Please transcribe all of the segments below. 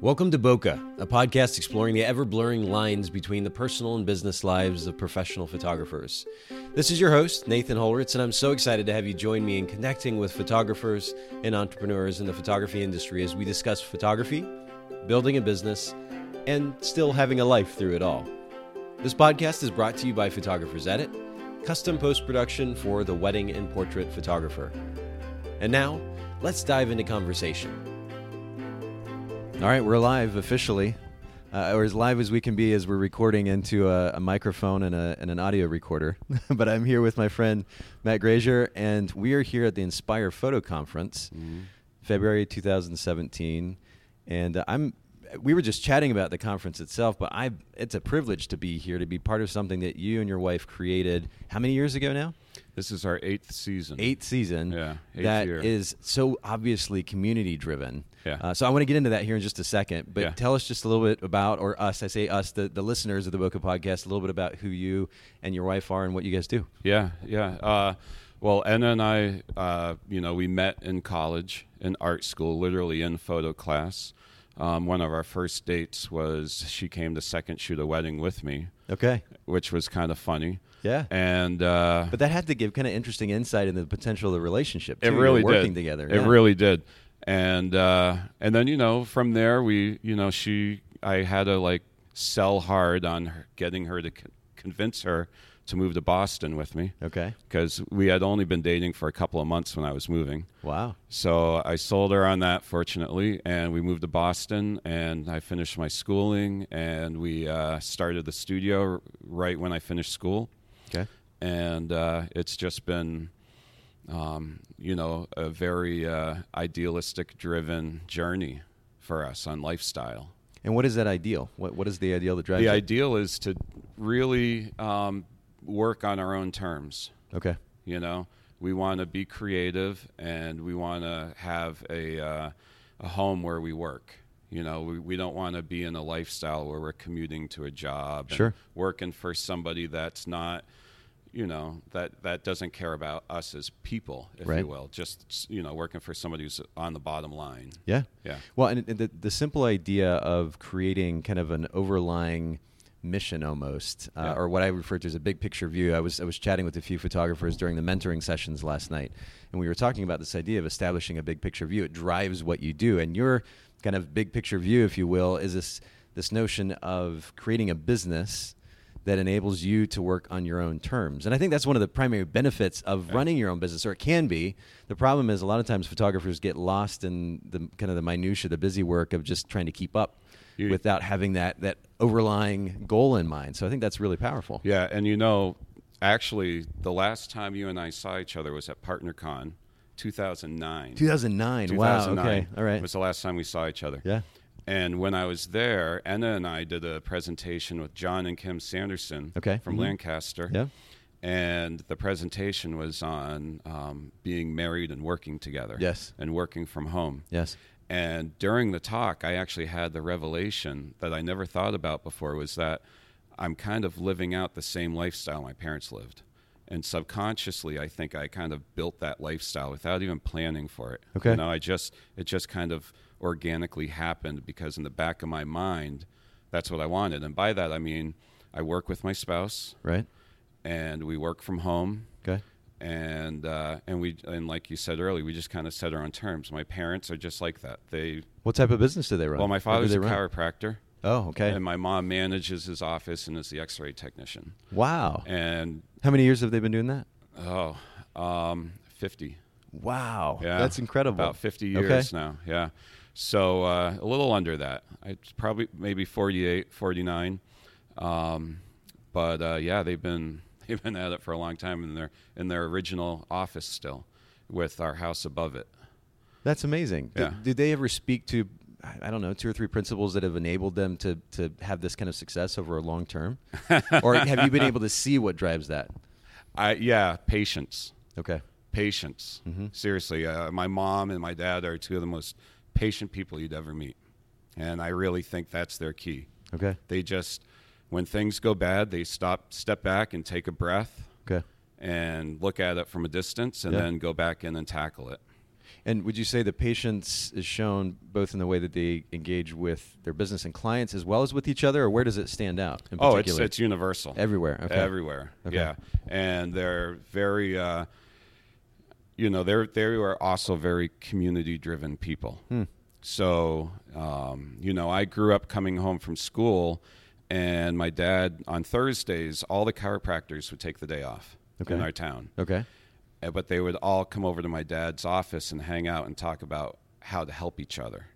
Welcome to Boca, a podcast exploring the ever blurring lines between the personal and business lives of professional photographers. This is your host, Nathan Holritz, and I'm so excited to have you join me in connecting with photographers and entrepreneurs in the photography industry as we discuss photography, building a business, and still having a life through it all. This podcast is brought to you by Photographers Edit, custom post production for the wedding and portrait photographer. And now, let's dive into conversation. All right, we're live officially, uh, or as live as we can be as we're recording into a, a microphone and, a, and, an audio recorder. but I'm here with my friend Matt Grazier, and we are here at the Inspire Photo Conference, mm-hmm. February 2017. And uh, I'm we were just chatting about the conference itself, but I it's a privilege to be here to be part of something that you and your wife created. How many years ago now? This is our eighth season. Eighth season. Yeah. Eighth that year. is so obviously community driven. Yeah. Uh, so I want to get into that here in just a second, but yeah. tell us just a little bit about, or us, I say us, the, the listeners of the Boca podcast, a little bit about who you and your wife are and what you guys do. Yeah. Yeah. Uh, well, Enna and I, uh, you know, we met in college, in art school, literally in photo class. Um, one of our first dates was she came to second shoot a wedding with me. Okay. Which was kind of funny. Yeah. And uh, but that had to give kind of interesting insight into the potential of the relationship. Too. It really You're working did. together. It yeah. really did. And uh, and then you know from there we you know she I had to like sell hard on her, getting her to convince her to move to Boston with me. Okay. Because we had only been dating for a couple of months when I was moving. Wow. So I sold her on that, fortunately, and we moved to Boston, and I finished my schooling, and we uh, started the studio right when I finished school. And uh, it's just been, um, you know, a very uh, idealistic driven journey for us on lifestyle. And what is that ideal? What What is the ideal that drives The you? ideal is to really um, work on our own terms. Okay. You know, we want to be creative and we want to have a, uh, a home where we work. You know, we, we don't want to be in a lifestyle where we're commuting to a job sure. working for somebody that's not, you know, that, that doesn't care about us as people, if right. you will. Just, you know, working for somebody who's on the bottom line. Yeah. Yeah. Well, and the, the simple idea of creating kind of an overlying mission almost, uh, yeah. or what I refer to as a big picture view. I was I was chatting with a few photographers during the mentoring sessions last night, and we were talking about this idea of establishing a big picture view. It drives what you do, and your kind of big picture view, if you will, is this this notion of creating a business that enables you to work on your own terms. And I think that's one of the primary benefits of running your own business, or it can be. The problem is a lot of times photographers get lost in the kind of the minutia, the busy work of just trying to keep up You- without having that that overlying goal in mind. So I think that's really powerful. Yeah, and you know, actually, the last time you and I saw each other was at PartnerCon, 2009. 2009. Wow. 2009 Okay. All right. Was the last time we saw each other. Yeah. And when I was there, Enna and I did a presentation with John and Kim Sanderson Okay. from Mhm. Lancaster. Yeah. And the presentation was on um, being married and working together. Yes. And working from home. Yes. And during the talk, I actually had the revelation that I never thought about before was that I'm kind of living out the same lifestyle my parents lived. And subconsciously, I think I kind of built that lifestyle without even planning for it. Okay. You know, I just it just kind of organically happened because in the back of my mind, that's what I wanted. And by that, I mean I work with my spouse, Right. and we work from home Okay. and uh, and we and like you said earlier, we just kind of set our own terms. My parents are just like that. They What type of business do they run? well, my father's a run? chiropractor, Oh, okay. and my mom manages his office and is the X-ray technician. wow. And How many years have they been doing that? oh, um, fifty. Wow. Yeah, That's incredible. About fifty Okay. years now. Yeah. So uh, a little under that. It's probably maybe 48, 49. Um, but uh, yeah, they've been they've been at it for a long time in their in their original office still, with our house above it. That's amazing. Yeah. Did, did they ever speak to, I don't know, two or three principles that have enabled them to, to have this kind of success over a long term? or have you been able to see what drives that? I yeah, patience. Okay. patience. Mm-hmm. Seriously, uh, my mom and my dad are two of the most patient people you'd ever meet, and I really think that's their key. Okay. They just, when things go bad, they stop, step back, and take a breath, Okay. and look at it from a distance, and Yeah. then go back in and tackle it. And would you say the patience is shown both in the way that they engage with their business and clients as well as with each other, or where does it stand out? In oh, it's it's universal. everywhere. Okay. Everywhere. Okay. Yeah. And they're very uh, you know, they're they are also very community driven people. Hmm. So um, you know, I grew up coming home from school and my dad on Thursdays, all the chiropractors would take the day off Okay. in our town. Okay. Uh, But they would all come over to my dad's office and hang out and talk about how to help each other.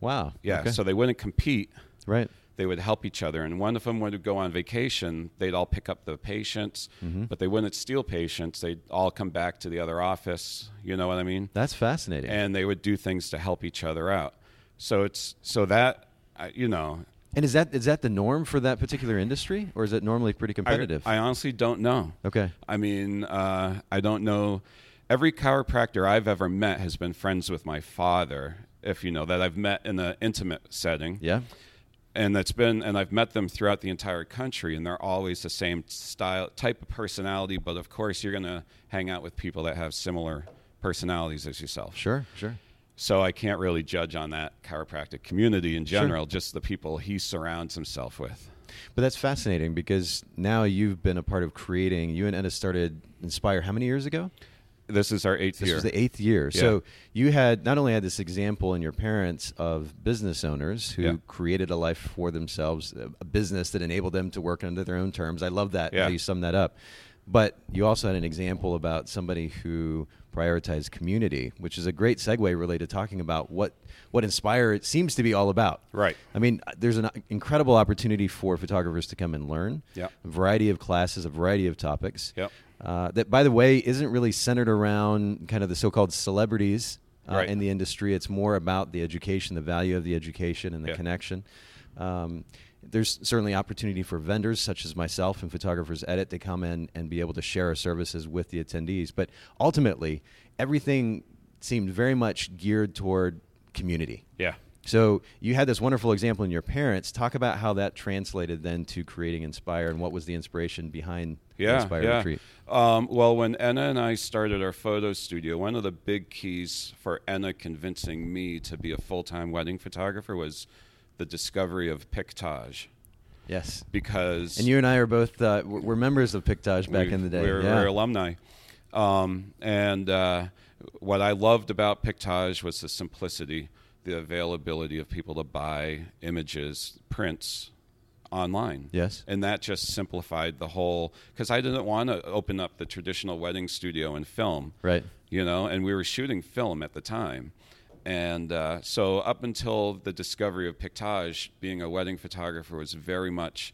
Wow. Yeah, Okay. so they wouldn't compete right. They would help each other. And one of them would go on vacation. They'd all pick up the patients, Mm-hmm. but they wouldn't steal patients. They'd all come back to the other office. You know what I mean? That's fascinating. And they would do things to help each other out. So it's so that you know. And is that is that the norm for that particular industry, or is it normally pretty I, competitive? I honestly don't know. okay. I mean, uh, I don't know. Every chiropractor I've ever met has been friends with my father. If you know that I've met in an intimate setting. Yeah. And that's been and I've met them throughout the entire country and they're always the same style type of personality but of course you're going to hang out with people that have similar personalities as yourself. Sure. Sure. So I can't really judge on that chiropractic community in general just the people he surrounds himself with. But that's fascinating because now you've been a part of creating. You and Enna started Inspire how many years ago? This is our 8th This year. was the eighth year. Yeah. So you had not only had this example in your parents of business owners who Yeah. created a life for themselves, a business that enabled them to work under their own terms. I love that Yeah. how you sum that up. But you also had an example about somebody who prioritized community, which is a great segue really to talking about what what Inspire seems to be all about. Right. I mean, there's an incredible opportunity for photographers to come and learn. Yeah. A variety of classes, a variety of topics. Yep. Uh, that, by the way, isn't really centered around kind of the so-called celebrities uh, Right. in the industry. It's more about the education, the value of the education, and the Yeah. connection. Um, there's certainly opportunity for vendors such as myself and Photographers Edit to come in and be able to share our services with the attendees. But ultimately, everything seemed very much geared toward community. Yeah. So you had this wonderful example in your parents. Talk about how that translated then to creating Inspire and what was the inspiration behind Yeah, Inspire yeah. Retreat. Um, well, when Enna and I started our photo studio, one of the big keys for Enna convincing me to be a full-time wedding photographer was the discovery of Pictage. Yes. Because And you and I are both uh, we're we're members of Pictage back in the day. We're, yeah. we're alumni. Um, and uh, what I loved about Pictage was the simplicity, the availability of people to buy images, prints online. Yes. And that just simplified the whole, because I didn't want to open up the traditional wedding studio and film Right. you know, and we were shooting film at the time. And uh, so, up until the discovery of Pictage, being a wedding photographer was very much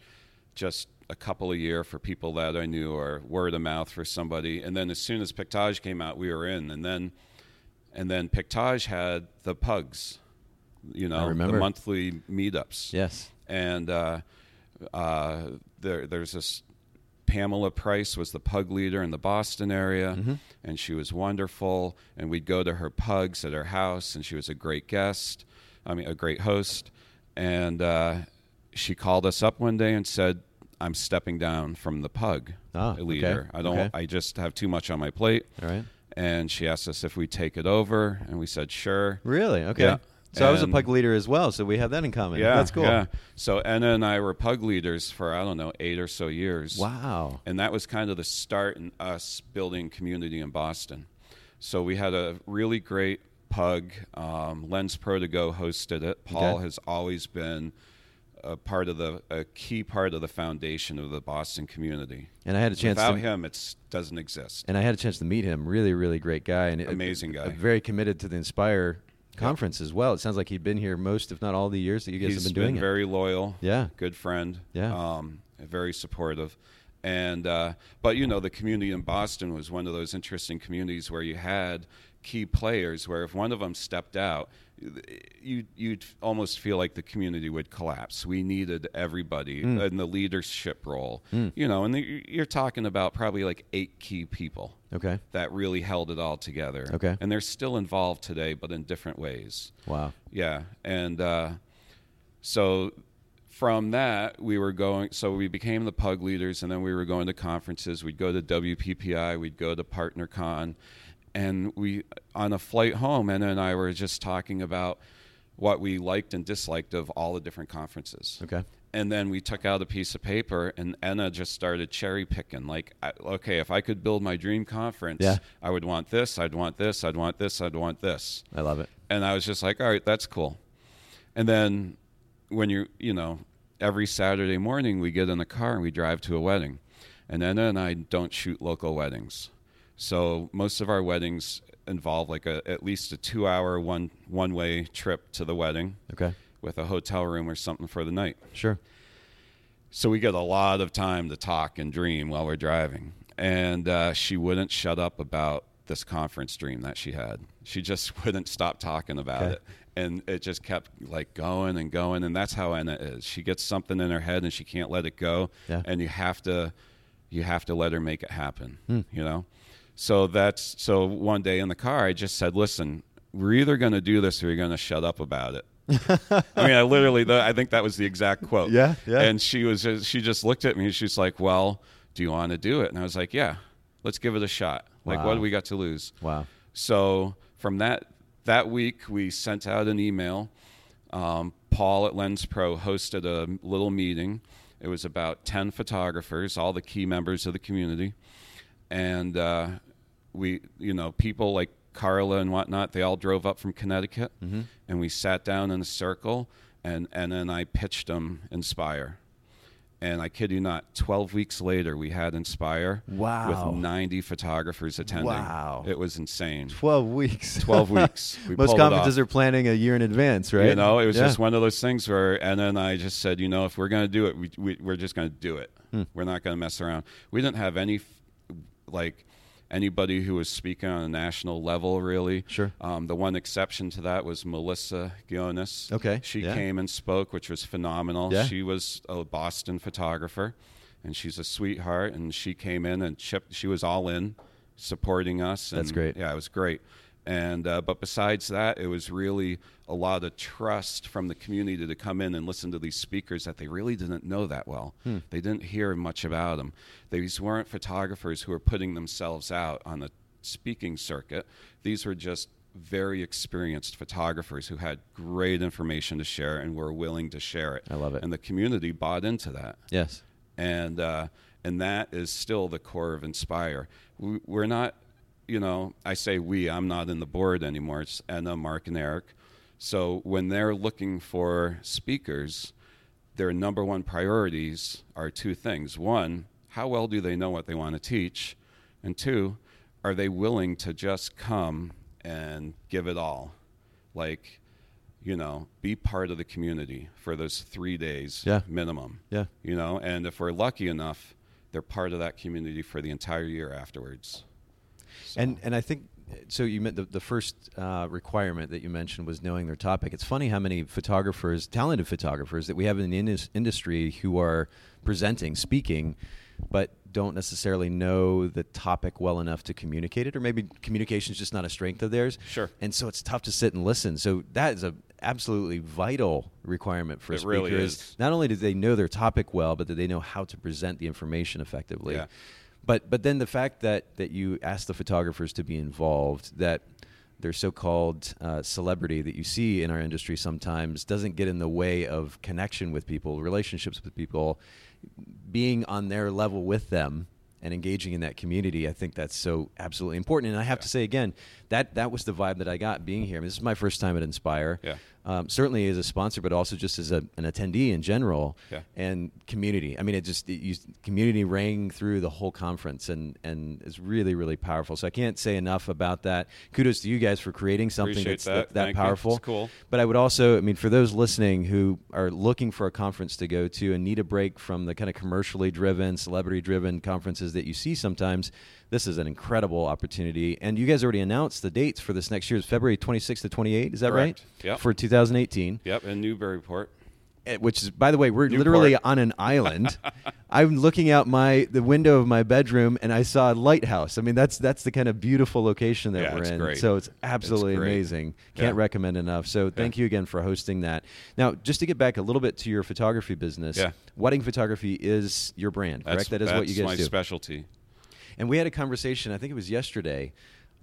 just a couple a year for people that I knew or word of mouth for somebody. And then, as soon as Pictage came out, we were in. And then, and then Pictage had the pugs, you know, the monthly meetups Yes. and uh, uh, there, there's this Pamela Price was the pug leader in the Boston area, Mm-hmm. and she was wonderful. And we'd go to her pugs at her house, and she was a great guest. I mean, a great host. And uh, she called us up one day and said, "I'm stepping down from the pug Ah, okay. leader. I don't. Okay. I just have too much on my plate." All right. And she asked us if we take it over, and we said, "Sure." Really? Okay. Yeah. So I was a pug leader as well, so we have that in common. Yeah, That's cool. Yeah. So Enna and I were pug leaders for I don't know eight or so years. Wow. And that was kind of the start in us building community in Boston. So we had a really great pug. Um, Lens Pro to Go hosted it. Paul Okay. has always been a part of the a key part of the foundation of the Boston community. And I had a chance Without to him, it doesn't exist. and I had a chance to meet him. Really, really great guy, and Amazing uh, guy. very committed to the Inspire conference as well. It sounds like he'd been here most, if not all, the years that you guys He's have been doing it. very loyal. Yeah. good friend. Yeah. um, very supportive. And uh, but you know the community in Boston was one of those interesting communities where you had key players where if one of them stepped out, you you'd almost feel like the community would collapse. We needed everybody Hmm. in the leadership role. You know, and the, you're talking about probably like eight key people Okay. that really held it all together. Okay. and they're still involved today, but in different ways. Wow. Yeah, and uh, so from that we were going. So we became the pug leaders, and then we were going to conferences. We'd go to WPPI, we'd go to PartnerCon, and we on a flight home, Enna and I were just talking about what we liked and disliked of all the different conferences. Okay. And then we took out a piece of paper, and Enna just started cherry picking. Like, okay, if I could build my dream conference, Yeah. I would want this, I'd want this, I'd want this, I'd want this. I love it. And I was just like, all right, that's cool. And then when you're, you know, every Saturday morning we get in the car and we drive to a wedding. And Enna and I don't shoot local weddings. So most of our weddings involve like a at least a two hour one one way trip to the wedding Okay. with a hotel room or something for the night. Sure. So we get a lot of time to talk and dream while we're driving. And uh, she wouldn't shut up about this conference dream that she had. She just wouldn't stop talking about Okay. it. And it just kept like going and going. And that's how Enna is. She gets something in her head and she can't let it go. Yeah. And you have to you have to let her make it happen. Hmm. You know? So that's so one day in the car I just said, Listen, we're either gonna do this or you're gonna shut up about it. I mean, I literally, the, I think that was the exact quote. Yeah, yeah. And she was, just, she just looked at me and she's like, "Well, do you want to do it?" And I was like, "Yeah, let's give it a shot. Like, Wow. what do we got to lose?" Wow. So from that that week, we sent out an email. Um, Paul at Lens Pro hosted a little meeting. It was about ten photographers, all the key members of the community, and uh, we, you know, people like Carla and whatnot. They all drove up from Connecticut, and we sat down in a circle, and and then I pitched them Inspire. And I kid you not, 12 weeks later, we had Inspire Wow. with 90 photographers attending. Wow. It was insane. 12 weeks. 12 weeks. We Most conferences are planning a year in advance, right? You know, it was Yeah. just one of those things where Enna and I just said, you know, if we're going to do it, we, we, we're just going to do it. Hmm. We're not going to mess around. We didn't have any, like, anybody who was speaking on a national level, really. Sure. Um, the one exception to that was Melissa Gionis. Okay, She yeah. came and spoke, which was phenomenal. Yeah. She was a Boston photographer, and she's a sweetheart. And she came in and chipped, she was all in, supporting us. That's great. Yeah, it was great. And uh, but besides that, it was really a lot of trust from the community to come in and listen to these speakers that they really didn't know that well. Hmm. They didn't hear much about them. These weren't photographers who were putting themselves out on the speaking circuit. These were just very experienced photographers who had great information to share and were willing to share it. I love it. And the community bought into that Yes. and uh, and that is still the core of Inspire. We, we're not, you know, I say we. I'm not in the board anymore. It's Enna, Mark, and Eric. So when they're looking for speakers, their number one priorities are two things: one, how well do they know what they want to teach, and two, are they willing to just come and give it all, like. You know, be part of the community for those three days Yeah. minimum Yeah. you know and if we're lucky enough they're part of that community for the entire year afterwards So- And and I think so. You meant the the first uh, requirement that you mentioned was knowing their topic. It's funny how many photographers, talented photographers, that we have in the indus- industry who are presenting, speaking, but don't necessarily know the topic well enough to communicate it, or maybe communication is just not a strength of theirs. Sure. And so it's tough to sit and listen. So that is a absolutely vital requirement for a It speaker. really is is. not only do they know their topic well, but that they know how to present the information effectively. Yeah. But but then the fact that that you ask the photographers to be involved, that their so-called uh, celebrity that you see in our industry sometimes doesn't get in the way of connection with people, relationships with people, being on their level with them and engaging in that community. I think that's so absolutely important. And I have to say again, that that was the vibe that I got being here. I mean, this is my first time at Inspire. Yeah. Um, certainly as a sponsor, but also just as a, an attendee in general Yeah. and community. I mean, it just it, you, community rang through the whole conference, and and is really really powerful. So I can't say enough about that. Kudos to you guys for creating something Appreciate that's that. that, that powerful. Cool. But I would also, I mean, for those listening who are looking for a conference to go to and need a break from the kind of commercially driven, celebrity driven conferences that you see sometimes, this is an incredible opportunity. And you guys already announced the dates for this next year. It's February 26th to 28th. Is that Correct. right? Yep. For 2018 yep in newburyport eh, which is by the way we're Newport. literally on an island i'm looking out my the window of my bedroom and i saw a lighthouse i mean that's that's the kind of beautiful location that Yeah, we're it's in great. so it's absolutely great. amazing can't Yeah. recommend enough so thank you again for hosting that now just to get back a little bit to your photography business Yeah. wedding photography is your brand correct that's, that is what you get. that's guys my do specialty and we had a conversation, I think it was yesterday,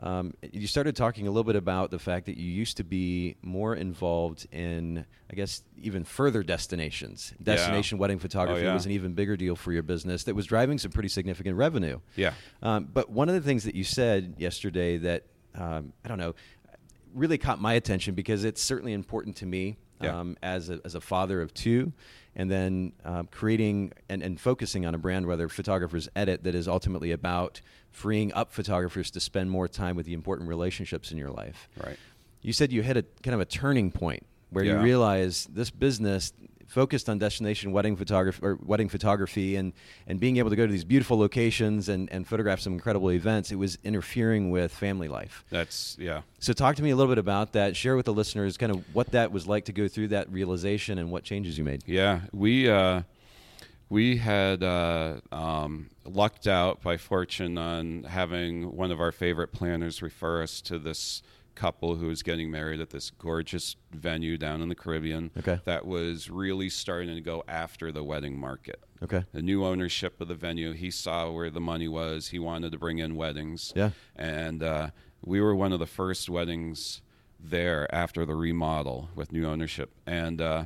um, you started talking a little bit about the fact that you used to be more involved in, I guess, even further destinations. Destination wedding photography Oh, yeah. was an even bigger deal for your business that was driving some pretty significant revenue. Yeah. Um, but one of the things that you said yesterday that um, I don't know really caught my attention because it's certainly important to me Yeah. um, as a, as a father of two, and then um, creating and, and focusing on a brand, whether photographers edit, that is ultimately about freeing up photographers to spend more time with the important relationships in your life. Right. You said you hit a kind of a turning point where you Yeah. realize this business focused on destination wedding photography or wedding photography and, and being able to go to these beautiful locations and, and photograph some incredible events, it was interfering with family life. That's yeah. So talk to me a little bit about that. Share with the listeners kind of what that was like to go through that realization and what changes you made. Yeah, we uh, we had uh, um, lucked out by fortune on having one of our favorite planners refer us to this couple who was getting married at this gorgeous venue down in the Caribbean. Okay. that was really starting to go after the wedding market. Okay. The new ownership of the venue, he saw where the money was. He wanted to bring in weddings. Yeah. and uh, we were one of the first weddings there after the remodel with new ownership, and uh,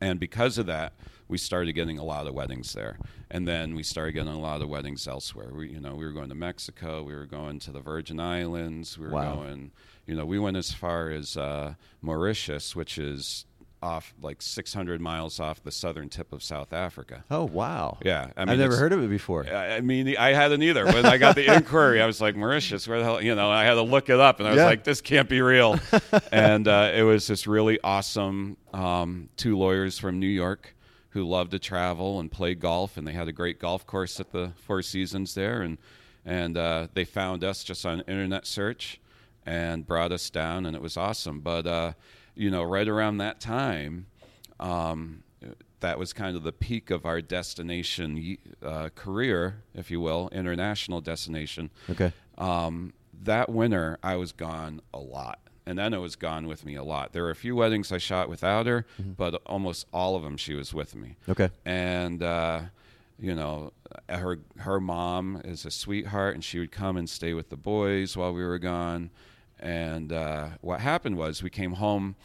and because of that, we started getting a lot of weddings there, and then we started getting a lot of weddings elsewhere. We, you know, we were going to Mexico, we were going to the Virgin Islands, we were Wow. going, you know, we went as far as uh, Mauritius, which is off like 600 miles off the southern tip of South Africa. Oh wow. Yeah, I mean, have never heard of it before. I I mean, I hadn't either. When I got the inquiry, I was like, Mauritius, where the hell? You know, I had to look it up, and I was Yeah. like, this can't be real. and uh, it was this really awesome um, two lawyers from New York who loved to travel and play golf, and they had a great golf course at the Four Seasons there, and and uh, they found us just on internet search and brought us down, and it was awesome. But uh, you know, right around that time. Um, that was kind of the peak of our destination uh, career, if you will, international destination. Okay. Um, that winter, I was gone a lot. And Enna was gone with me a lot. There were a few weddings I shot without her, but almost all of them she was with me. Okay. And, uh, you know, her, her mom is a sweetheart, and she would come and stay with the boys while we were gone. And uh, what happened was we came home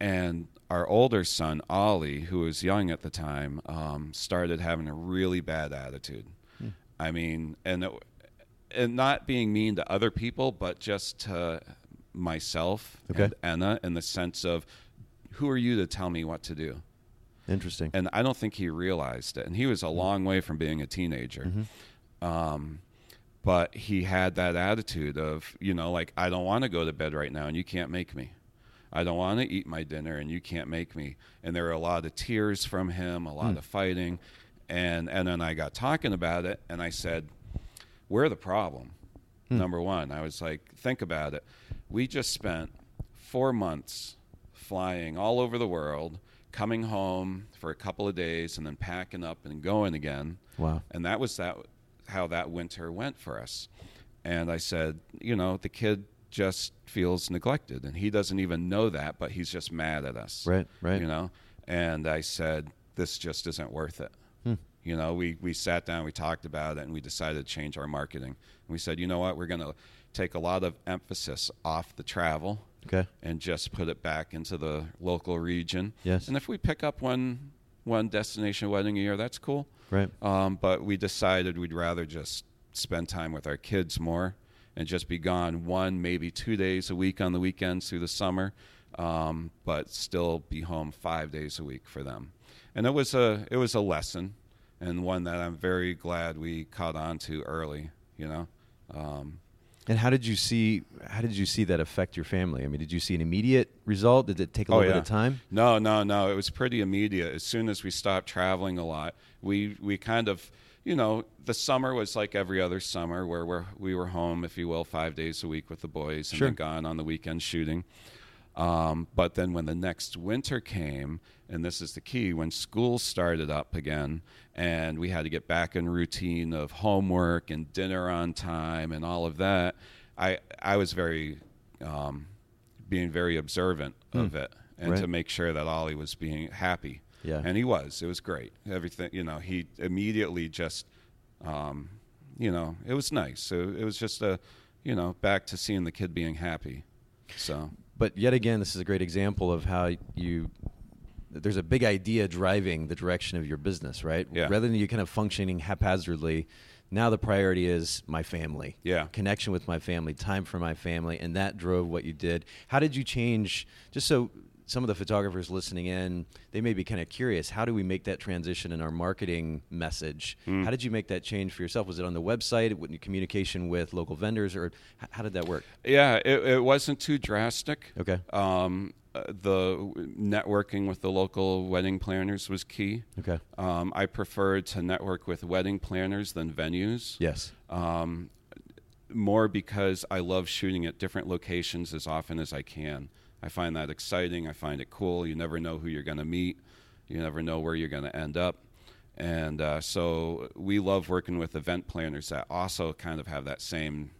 and our older son ollie who was young at the time um, started having a really bad attitude i mean and it, and not being mean to other people but just to myself Okay. and enna in the sense of who are you to tell me what to do Interesting. and I don't think he realized it. And he was a mm-hmm. long way from being a teenager. Mm-hmm. Um, but he had that attitude of, you know, like, I don't want to go to bed right now and you can't make me. I don't want to eat my dinner and you can't make me. And there were a lot of tears from him, a lot mm. of fighting. And, and then I got talking about it and I said, We're the problem. Hmm. Number one, I was like, Think about it. We just spent four months flying all over the world, coming home for a couple of days, and then packing up and going again. Wow. And that was that how that winter went for us. And I said, you know, the kid just feels neglected, and he doesn't even know that, but he's just mad at us. Right, right. You know. And I said, this just isn't worth it. Hmm. You know, we, we sat down, we talked about it, and we decided to change our marketing. And we said, you know what, we're going to take a lot of emphasis off the travel Okay. and just put it back into the local region. Yes. And if we pick up one one destination wedding a year, that's cool. Right. Um, but we decided we'd rather just spend time with our kids more and just be gone one, maybe two days a week on the weekends through the summer, um, but still be home five days a week for them. And it was a it was a lesson, and one that I'm very glad we caught on to early. You know. Um, And how did you see how did you see that affect your family? I mean, did you see an immediate result? Did it take a Oh, little yeah. bit of time? No, no, no. It was pretty immediate. As soon as we stopped traveling a lot, we we kind of, you know, the summer was like every other summer where we're, we were home, if you will, five days a week with the boys and Sure. then gone on the weekend shooting. Um, but then when the next winter came, and this is the key, when school started up again, and we had to get back in routine of homework and dinner on time and all of that, I I was very um, being very observant of it and. Right. to make sure that Ollie was being happy. Yeah. And he was. It was great. Everything, you know, he immediately just, um, you know, it was nice. So it was just a, you know, back to seeing the kid being happy. So, But yet again, this is a great example of how you. There's a big idea driving the direction of your business, right? Yeah. Rather than you kind of functioning haphazardly, now the priority is my family. Yeah. Connection with my family, time for my family, and that drove what you did. How did you change? Just so some of the photographers listening in, they may be kind of curious. How do we make that transition in our marketing message? Mm. How did you make that change for yourself? Was it on the website, communication with local vendors, or how did that work? yeah, it, it wasn't too drastic. Okay. Um, uh, the networking with the local wedding planners was key. Okay. Um, I preferred to network with wedding planners than venues. Yes. Um, more because I love shooting at different locations as often as I can. I find that exciting. I find it cool. You never know who you're going to meet. You never know where you're going to end up. And uh, so we love working with event planners that also kind of have that same,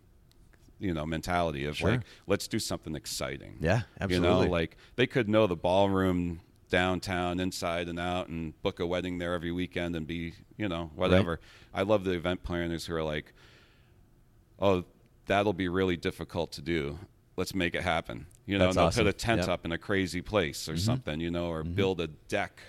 you know, mentality of Sure. like, let's do something exciting. Yeah, You know, absolutely. like they could know the ballroom downtown, inside and out, and book a wedding there every weekend and be, you know, whatever. I love the event planners who are like, oh, that'll be really difficult to do. Let's make it happen. You know, That's they'll awesome. put a tent Yep. Mm-hmm. up in a crazy place or something, you know, or build a deck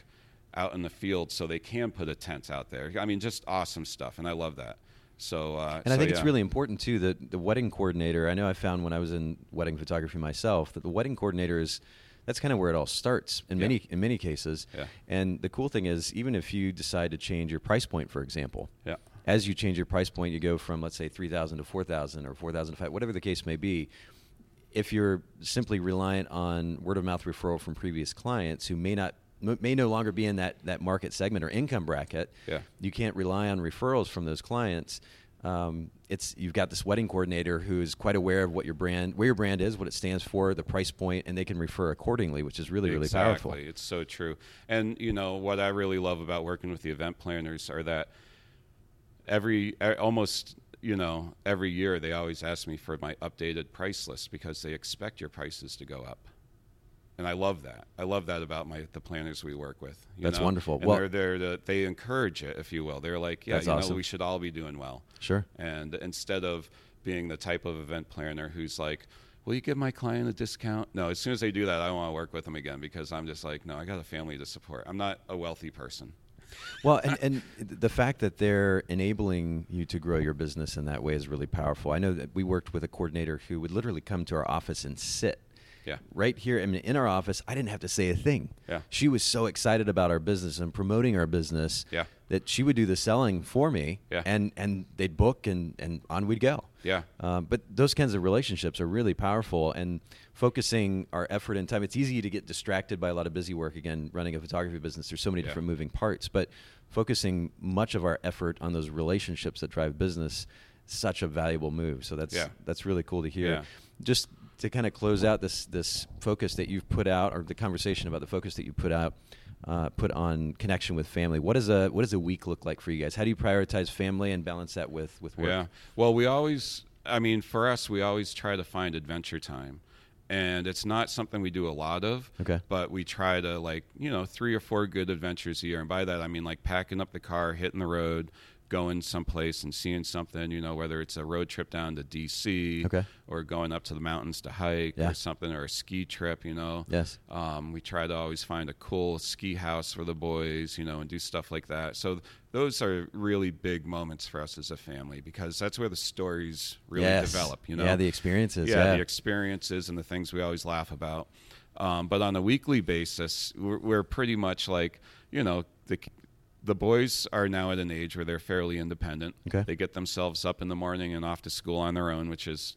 out in the field so they can put a tent out there. I mean, just awesome stuff, and I love that. So, uh, And I so, think it's really important too that the wedding coordinator. I know I found when I was in wedding photography myself that the wedding coordinator is that's kind of where it all starts in Yeah. many in many cases. Yeah. And the cool thing is, even if you decide to change your price point, for example, Yeah. as you change your price point, you go from let's say three thousand to four thousand or four thousand to five, whatever the case may be. If you're simply reliant on word of mouth referral from previous clients who may not may no longer be in that, that market segment or income bracket, Yeah. you can't rely on referrals from those clients. Um, it's you've got this wedding coordinator who is quite aware of what your brand, where your brand is, what it stands for, the price point, and they can refer accordingly, which is really really exactly. powerful. It's so true. And you know what I really love about working with the event planners are that every almost you know every year they always ask me for my updated price list because they expect your prices to go up. And I love that. I love that about my the planners we work with. you That's know? wonderful. And Well- they're there to they encourage it, if you will. They're like, yeah, you know, we should all be doing well. Sure. And instead of being the type of event planner who's like, will you give my client a discount? No, as soon as they do that, I don't want to work with them again because I'm just like, no, I got a family to support. I'm not a wealthy person. Well, and, and the fact that they're enabling you to grow your business in that way is really powerful. I know that we worked with a coordinator who would literally come to our office and sit Yeah. right here. I mean, in our office, I didn't have to say a thing. Yeah. She was so excited about our business and promoting our business Yeah. that she would do the selling for me. Yeah. And and they'd book and and on we'd go. Yeah. Um, but those kinds of relationships are really powerful and focusing our effort and time. It's easy to get distracted by a lot of busy work. Again, running a photography business, there's so many Yeah. different moving parts, but focusing much of our effort on those relationships that drive business, such a valuable move. So that's Yeah. that's really cool to hear. Yeah. Just to kind of close out this this focus that you've put out, or the conversation about the focus that you put out. Uh, put on connection with family. What does a what does a week look like for you guys? How do you prioritize family and balance that with with work? Yeah. Well, we always, I mean, for us, we always try to find adventure time. And it's not something we do a lot of. Okay. But we try to, like, you know, three or four good adventures a year. And by that, I mean, like, packing up the car, hitting the road, going someplace and seeing something, you know, whether it's a road trip down to D.C. Okay. or going up to the mountains to hike Yeah. or something, or a ski trip, you know. Yes. Um, we try to always find a cool ski house for the boys, you know, and do stuff like that. So th- those are really big moments for us as a family because that's where the stories really Yes. develop. You know, Yeah, the experiences. yeah, Yeah, the experiences and the things we always laugh about. Um, but on a weekly basis, we're, we're pretty much like you know the the boys are now at an age where they're fairly independent. Okay. They get themselves up in the morning and off to school on their own, which is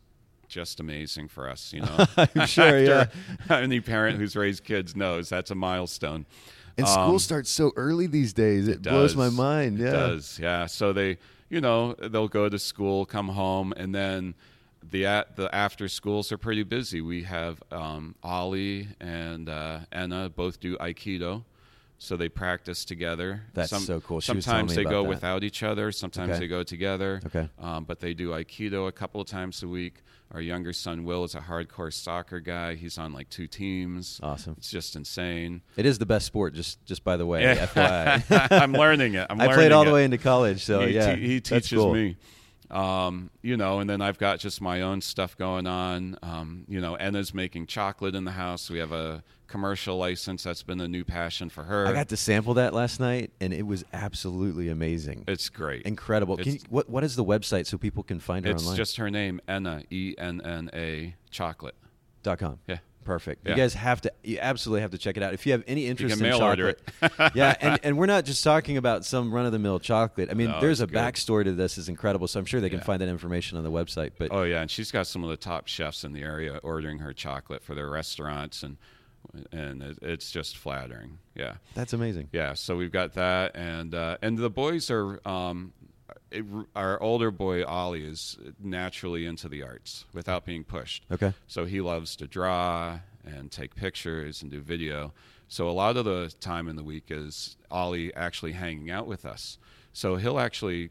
just amazing for us. You know, I'm sure, yeah. Any parent who's raised kids knows that's a milestone. And Um, school starts so early these days. It, blows my mind. It Yeah. does. Yeah. So they, you know, they'll go to school, come home, and then the at the after schools are pretty busy. We have um, Ollie and uh, Enna both do Aikido. So they practice together. That's so cool. She sometimes me they go that. without each other. Sometimes Okay. they go together. Okay. Um, but they do Aikido a couple of times a week. Our younger son Will is a hardcore soccer guy. He's on like two teams. Awesome. It's just insane. It is the best sport, just just by the way. Yeah. FYI. I'm learning it. I'm I played learning all the way into college, so he, yeah, te- he teaches cool. me. Um, you know, and then I've got just my own stuff going on. Um, you know, Enna's making chocolate in the house. We have a commercial license. That's been a new passion for her. I got to sample that last night, and it was absolutely amazing. it's great. Incredible. Can you, what what is the website so people can find her online? It's online? just her name, Enna, E N N A, chocolate. dot com. Yeah. Perfect. Yeah. You guys have to. You absolutely have to check it out. If you have any interest in chocolate, yeah, and, and we're not just talking about some run of the mill chocolate. I mean, No, there's a good. backstory to this. is incredible. So I'm sure they can find that information on the website. But Oh yeah, and she's got some of the top chefs in the area ordering her chocolate for their restaurants, and and it, it's just flattering. Yeah, that's amazing. yeah. So we've got that, and uh, and the boys are. Um, it, our older boy Ollie is naturally into the arts without being pushed. Okay. So he loves to draw and take pictures and do video. So a lot of the time in the week is Ollie actually hanging out with us. So he'll actually,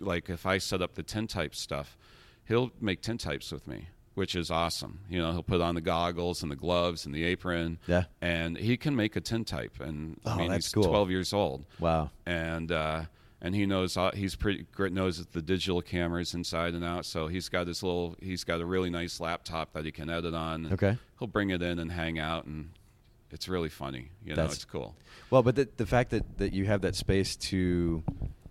like, if I set up the tintype stuff, he'll make tintypes with me, which is awesome. You know, he'll put on the goggles and the gloves and the apron. Yeah. And he can make a tintype. And I Oh, mean, that's he's cool. 12 years old Wow. and uh, and he knows he's pretty knows the digital cameras inside and out. So he's got his little he's got a really nice laptop that he can edit on. Okay. he'll bring it in and hang out, and it's really funny. You know, That's- it's cool. Well, but the, the fact that, that you have that space to,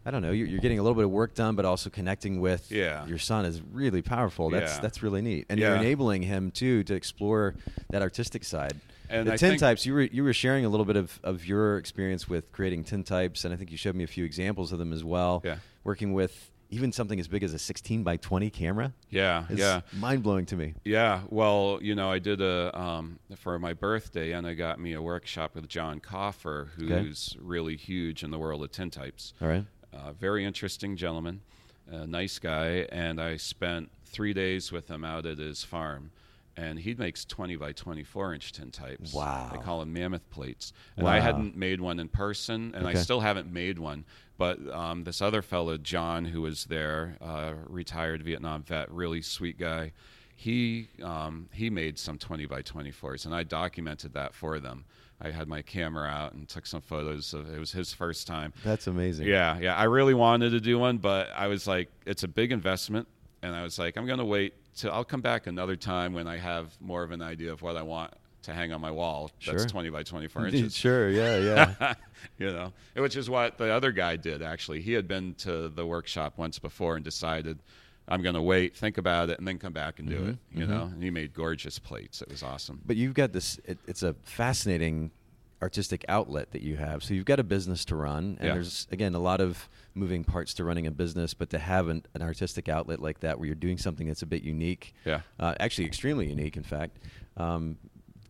I don't know, you're, you're getting a little bit of work done, but also connecting with Yeah. your son is really powerful. That's Yeah. that's really neat, and you're enabling him too to explore that artistic side. And the I tin think- types, you were you were sharing a little bit of, of your experience with creating tin types, and I think you showed me a few examples of them as well. Yeah. working with even something as big as a 16 by 20 camera. Yeah, yeah. mind blowing to me. Yeah, well, you know, I did a um, for my birthday, and I got me a workshop with John Coffer, Okay. who's really huge in the world of tintypes. All right. uh, very interesting gentleman, a nice guy, and I spent three days with him out at his farm. And he makes 20 by 24 inch tintypes. Wow. They call them mammoth plates. And Wow. I hadn't made one in person, and I still haven't made one. But um, this other fellow, John, who was there, uh, retired Vietnam vet, really sweet guy, he, um, he made some 20 by 24s, and I documented that for them. I had my camera out and took some photos of it. was his first time. That's amazing. Yeah, yeah. I really wanted to do one, but I was like, it's a big investment, and I was like, I'm going to wait till I'll come back another time when I have more of an idea of what I want to hang on my wall. Sure. That's 20 by 24 inches. Sure. Yeah. Yeah. you know, which is what the other guy did. Actually, he had been to the workshop once before and decided. I'm going to wait, think about it, and then come back and do mm-hmm, it. You mm-hmm. know, and he made gorgeous plates. It was awesome. But you've got this. It, it's a fascinating artistic outlet that you have. So you've got a business to run, and Yeah. there's again a lot of moving parts to running a business. But to have an, an artistic outlet like that, where you're doing something that's a bit unique, Yeah. uh, actually extremely unique, in fact, um,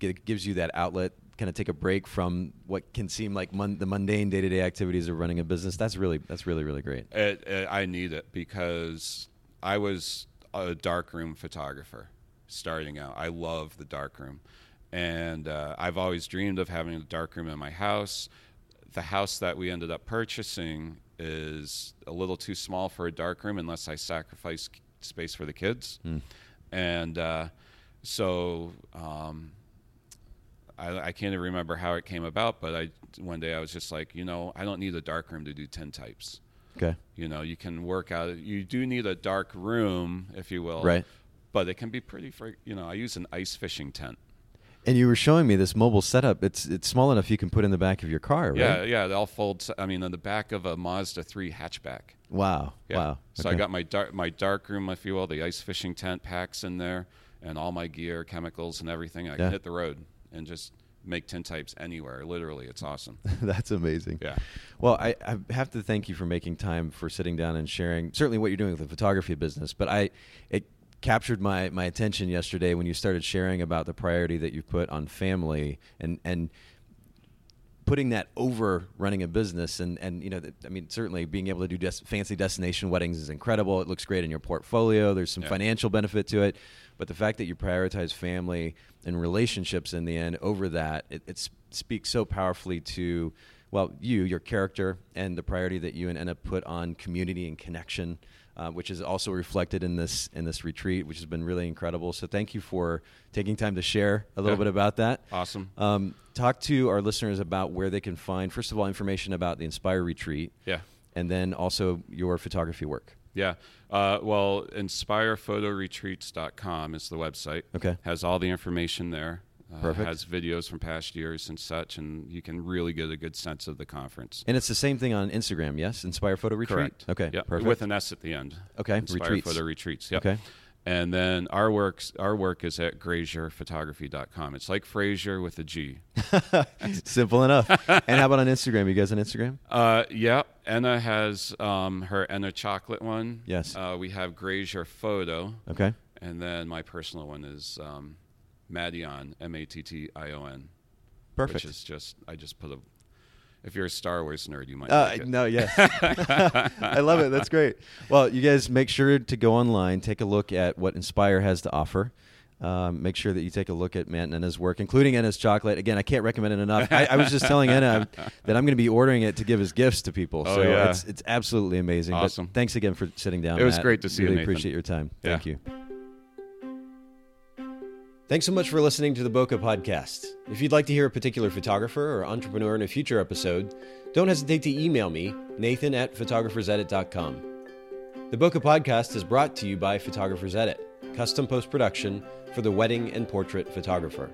it gives you that outlet. Kind of take a break from what can seem like mun- the mundane day-to-day activities of running a business. That's really that's really really great. It, it, I need it because I was a darkroom photographer starting out. I love the darkroom, and uh, I've always dreamed of having a dark room in my house. The house that we ended up purchasing is a little too small for a dark room unless I sacrifice space for the kids, and uh, so. Um, I, I can't even remember how it came about, but I one day I was just like, you know, I don't need a dark room to do tin types. Okay. You know, you can work out. You do need a dark room, if you will. Right. But it can be pretty. Fr- you know, I use an ice fishing tent. And you were showing me this mobile setup. It's it's small enough you can put in the back of your car, right? Yeah, yeah. It all folds. I mean, on the back of a Mazda three hatchback. Wow. Yeah. Wow. So I got my dark my dark room, if you will, the ice fishing tent packs in there, and all my gear, chemicals, and everything. I Yeah. can hit the road and just make tin types anywhere. Literally, it's awesome. That's amazing. Yeah. Well, I, I have to thank you for making time for sitting down and sharing certainly what you're doing with the photography business. But I, it captured my, my attention yesterday when you started sharing about the priority that you put on family and and putting that over running a business and and you know I mean certainly being able to do des- fancy destination weddings is incredible. It looks great in your portfolio. There's some Yeah. financial benefit to it, but the fact that you prioritize family and relationships in the end over that it, it speaks so powerfully to well you your character and the priority that you and Enna put on community and connection. Uh, which is also reflected in this in this retreat, which has been really incredible. So thank you for taking time to share a little Yeah. bit about that. Awesome. Um, talk to our listeners about where they can find, first of all, information about the Inspire Retreat, Yeah. and then also your photography work. Yeah. Uh, well, inspirephotoretreats.com is the website. Okay. Has all the information there. Uh. Has videos from past years and such, and you can really get a good sense of the conference. And it's the same thing on Instagram, yes? Inspire Photo Retreat? Correct. Okay, Yeah. perfect. With an S at the end. Okay, Inspire retreats. Photo Retreats. Yep. Okay. And then our works, our work is at grazierphotography.com. It's like Frazier with a G. Simple enough. and how about on Instagram? You guys on Instagram? Uh, yeah, Enna has um, her Enna chocolate one. Yes. Uh, we have Grazier photo, Okay. and then my personal one is um, Mattion, M A T T I O N. Perfect. Which is just I just put a. If you're a Star Wars nerd, you might. Uh, like it. no, yes. I love it. That's great. Well, you guys make sure to go online, take a look at what Inspire has to offer. Um, make sure that you take a look at Matt and Enna's work, including Enna's chocolate. Again, I can't recommend it enough. I, I was just telling Enna that I'm going to be ordering it to give as gifts to people. Oh, so yeah. it's, it's absolutely amazing. But Awesome. thanks again for sitting down. It was Matt. great to see you, really appreciate your time. Yeah. Thank you. Thanks so much for listening to the Boca Podcast. If you'd like to hear a particular photographer or entrepreneur in a future episode, don't hesitate to email me, nathan at photographersedit.com. The Boca Podcast is brought to you by Photographers Edit, custom post production for the wedding and portrait photographer.